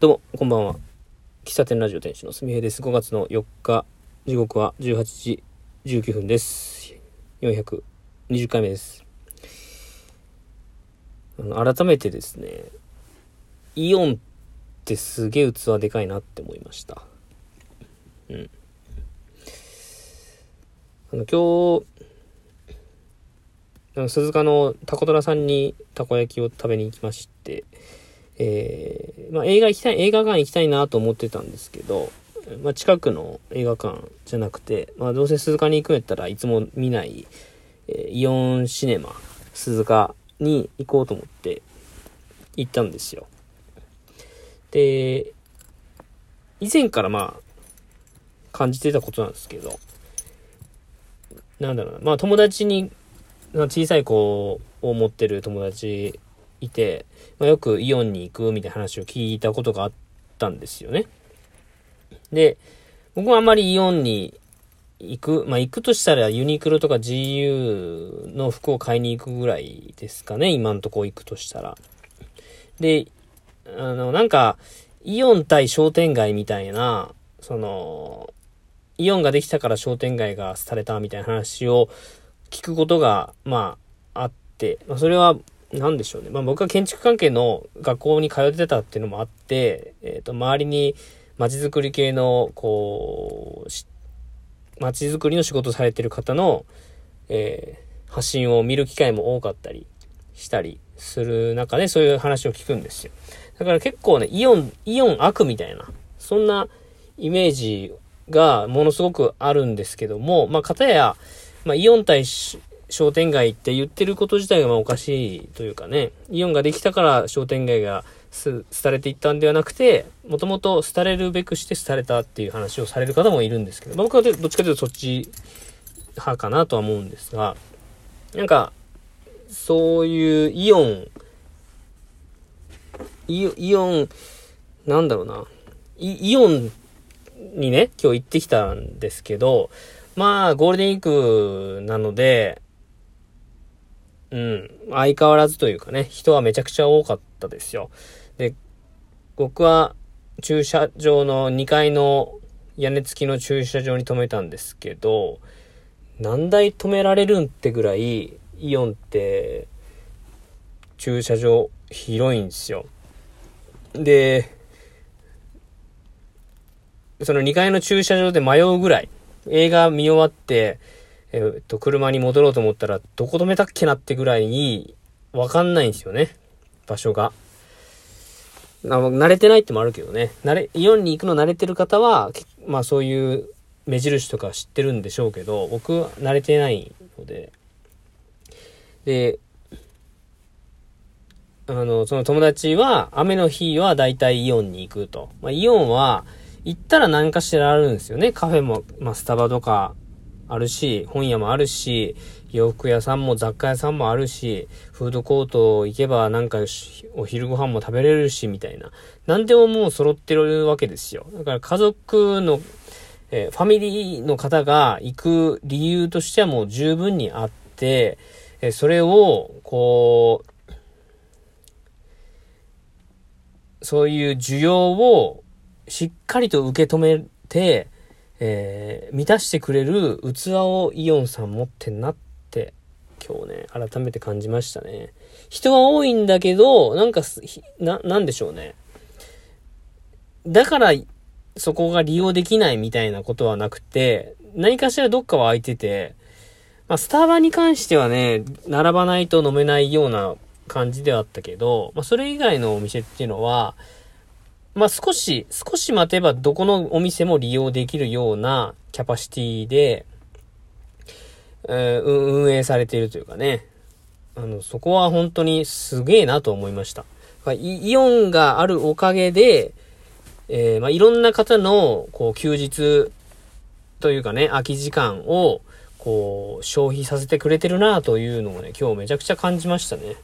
どうも、こんばんは。喫茶店ラジオ店主のすみへです。5月の4日、時刻は18時19分です。420回目です。あの改めてですね、イオンってすげえ器でかいなって思いました。うん。あの、今日、鈴鹿のタコトラさんにたこ焼きを食べに行きまして、えー、まあ、映画行きたい、映画館行きたいなと思ってたんですけど、まあ、近くの映画館じゃなくて、まあ、どうせ鈴鹿に行くんやったらいつも見ない、えー、イオンシネマ鈴鹿に行こうと思って行ったんですよ。で、以前からまあ、感じてたことなんですけど、なんだろうな、まあ友達に、小さい子を持ってる友達いて、まあ、よくイオンに行くみたいな話を聞いたことがあったんですよね。で、僕もあんまりイオンに行く、まあ、行くとしたらユニクロとか GU の服を買いに行くぐらいですかね、今んとこ行くとしたら。で、あの、なんか、イオン対商店街みたいな、その、イオンができたから商店街がされたみたいな話を聞くことが、まあ、あって、まあ、それはなんでしょうね。まあ僕は建築関係の学校に通ってたっていうのもあって、えっ、ー、と、周りに街づくり系の、こう、街づくりの仕事されてる方の、えー、発信を見る機会も多かったりしたりする中でそういう話を聞くんですよ。だから結構ね、イオン、イオン悪みたいな、そんなイメージがものすごくあるんですけども、まあ、かたや、まあ、イオン対商店街って言ってること自体がまあおかしいというかね、イオンができたから商店街が、廃れていったんではなくて、もともと廃れるべくして廃れたっていう話をされる方もいるんですけど、僕はどっちかというとそっち派かなとは思うんですが、なんか、そういうイオン、イオン、なんだろうな、イオンにね、今日行ってきたんですけど、まあ、ゴールデンウィークなので、うん。相変わらずというかね、人はめちゃくちゃ多かったですよ。で、僕は駐車場の2階の屋根付きの駐車場に止めたんですけど、何台止められるんってぐらい、イオンって駐車場広いんですよ。で、その2階の駐車場で迷うぐらい、映画見終わって、えっと、車に戻ろうと思ったら、どこ止めたっけなってぐらいに、わかんないんですよね。場所が。慣れてないってもあるけどね。慣れ、イオンに行くの慣れてる方は、まあそういう目印とか知ってるんでしょうけど、僕、慣れてないので。で、あの、その友達は、雨の日はだいたいイオンに行くと。まあ、イオンは、行ったら何かしらあるんですよね。カフェも、まあ、スタバとか、あるし、本屋もあるし、洋服屋さんも雑貨屋さんもあるし、フードコート行けばなんかお昼ご飯も食べれるし、みたいな。なんでももう揃ってるわけですよ。だから家族の、えー、ファミリーの方が行く理由としてはもう十分にあって、えー、それを、こう、そういう需要をしっかりと受け止めて、えー、満たしてくれる器をイオンさん持ってんなって今日ね、改めて感じましたね。人は多いんだけど、なんか、な、なんでしょうね。だから、そこが利用できないみたいなことはなくて、何かしらどっかは空いてて、まあ、スタバに関してはね、並ばないと飲めないような感じではあったけど、まあ、それ以外のお店っていうのは、まあ、少し、少し待てばどこのお店も利用できるようなキャパシティで、えー、運営されているというかね。あの、そこは本当にすげえなと思いました。イオンがあるおかげで、えー、まあ、いろんな方の、こう、休日というかね、空き時間を、こう、消費させてくれてるなというのをね、今日めちゃくちゃ感じましたね。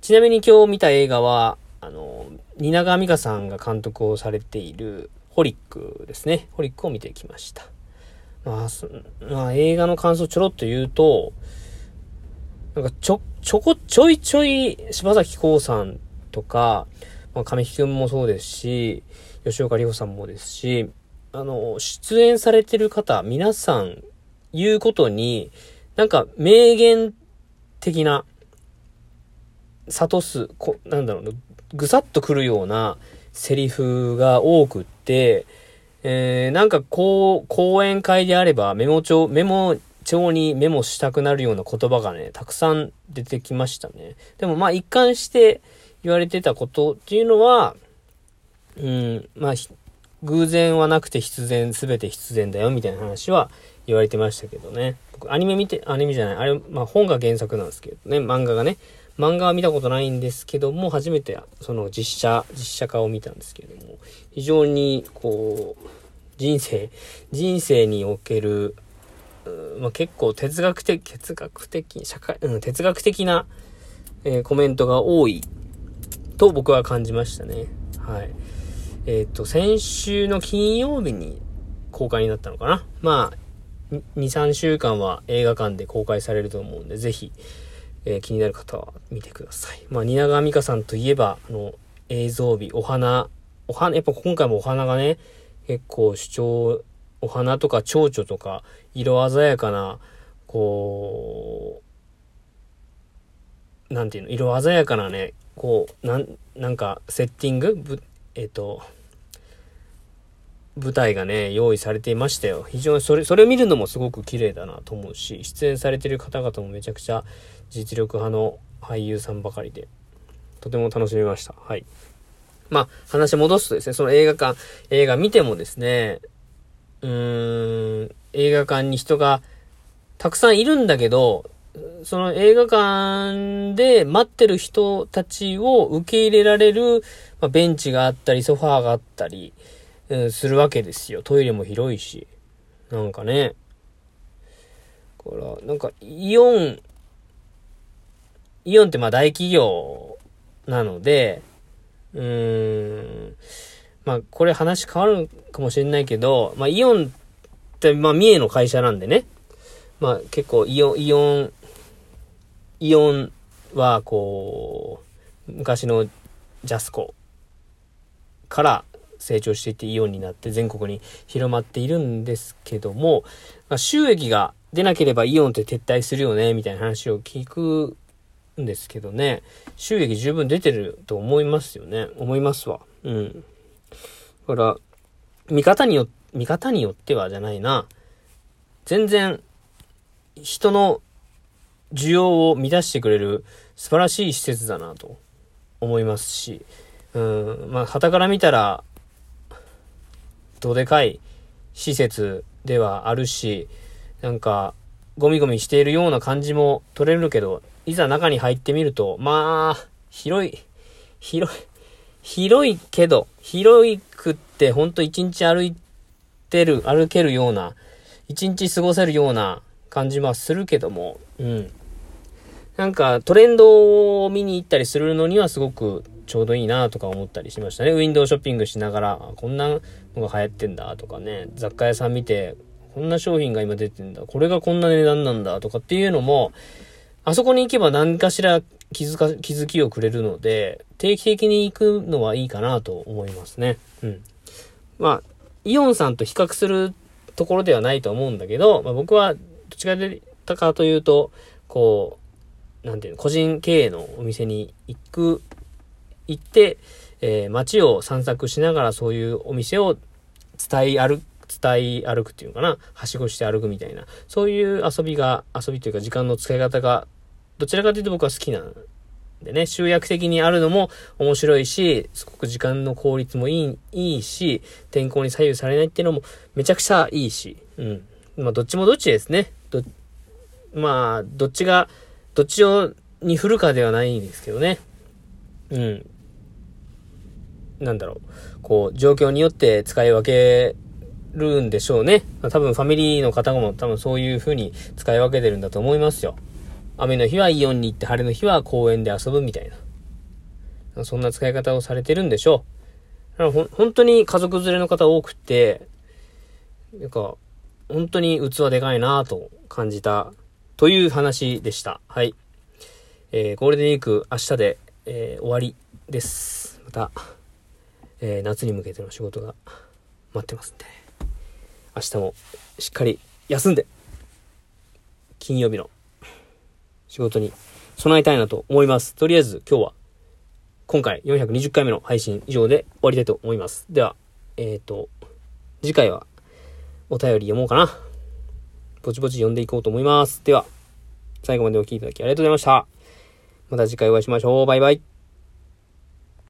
ちなみに今日見た映画は、あの、蜷川美香さんが監督をされているホリックですね。ホリックを見てきました。まあ、まあ、映画の感想ちょろっと言うと、なんかちょ、ちょこ、ちょいちょい柴咲コウさんとか、まあ、亀木くんもそうですし、吉岡里帆さんもですし、あの、出演されてる方、皆さん言うことに、なんか名言的な、諭す、こなんだろうな、ぐさっとくるようなセリフが多くって、えー、なんかこう、講演会であればメモ帳、メモ帳にメモしたくなるような言葉がね、たくさん出てきましたね。でもまあ一貫して言われてたことっていうのは、うん、まあ、偶然はなくて必然、すべて必然だよみたいな話は言われてましたけどね。僕アニメ見て、アニメじゃない、あれ、まあ本が原作なんですけどね、漫画がね。漫画は見たことないんですけども、初めてその実写、実写化を見たんですけれども、非常にこう、人生、人生における、まあ、結構哲学的、哲学的、社会、うん、哲学的な、えー、コメントが多いと僕は感じましたね。はい。えっ、ー、と、先週の金曜日に公開になったのかな？まあ、2、3週間は映画館で公開されると思うんで、ぜひ、えー、気になる方は見てください。まあ、蜷川美香さんといえば、あの、映像美、お花、お花、やっぱ今回もお花がね、結構主張、お花とか蝶々とか、色鮮やかな、こう、なんていうの、色鮮やかなね、こう、なん、なんか、セッティング？ぶ、えっ、ー、と、舞台がね、用意されていましたよ。非常にそれ、それを見るのもすごく綺麗だなと思うし、出演されてる方々もめちゃくちゃ実力派の俳優さんばかりで、とても楽しみました。はい。まあ、話戻すとですね、その映画館、映画見てもですね、うーん、映画館に人がたくさんいるんだけど、その映画館で待ってる人たちを受け入れられる、まあ、ベンチがあったり、ソファーがあったり、するわけですよ。トイレも広いし。なんかね。こら、なんか、イオン、イオンってまあ大企業なので、うーん、まあこれ話変わるかもしれないけど、まあイオンってまあ三重の会社なんでね、まあ結構イオン、イオン、イオンはこう、昔のジャスコから成長していってイオンになって全国に広まっているんですけども、まあ、収益が出なければイオンって撤退するよね、みたいな話を聞くんですけどね、収益十分出てると思いますよね。思いますわ。うん。だから、見方によ、見方によってはじゃないな。全然、人の需要を満たしてくれる素晴らしい施設だなと思いますし、うん、まあ、旗から見たら、どでかい施設ではあるし、なんか、ゴミゴミしているような感じも取れるけど、いざ中に入ってみると、まあ、広い、広い、広いけど、広いくってほんと一日歩いてる、歩けるような、一日過ごせるような感じはするけども、うん。なんかトレンドを見に行ったりするのにはすごくちょうどいいなとか思ったりしましたね。ウィンドウショッピングしながら、こんなのが流行ってんだとかね、雑貨屋さん見て、こんな商品が今出てんだ、これがこんな値段なんだとかっていうのも、あそこに行けば何かしら気づか、気づきをくれるので、定期的に行くのはいいかなと思いますね。うん。まあ、イオンさんと比較するところではないと思うんだけど、まあ、僕はどっちかでたかというと、こう、なんていうの、個人経営のお店に行く、行って、えー、街を散策しながらそういうお店を伝え歩く伝え歩くっていうのかな、はしごして歩くみたいな、そういう遊びが、遊びというか時間の使い方がどちらかというと僕は好きなんでね、集約的にあるのも面白いし、すごく時間の効率もいい、いいし、天候に左右されないっていうのもめちゃくちゃいいし、うん。まあ、どっちもどっちですね。ど、まあ、どっちが、どっちを、に振るかではないんですけどね。うん。なんだろう。こう、状況によって使い分けるんでしょうね。多分ファミリーの方も多分そういう風に使い分けてるんだと思いますよ。雨の日はイオンに行って晴れの日は公園で遊ぶみたいな。そんな使い方をされてるんでしょう。だから本当に家族連れの方多くて、なんか、本当に器でかいなと感じたという話でした。はい。えー、ゴールデンウィーク明日で、えー、終わりです。また、えー、夏に向けての仕事が待ってますんで、明日もしっかり休んで、金曜日の仕事に備えたいなと思います。とりあえず今日は、今回420回目の配信以上で終わりたいと思います。では、えっ、ー、と、次回はお便り読もうかな。ぼちぼち読んでいこうと思います。では、最後までお聴きいただきありがとうございました。また次回お会いしましょう。バイバイ。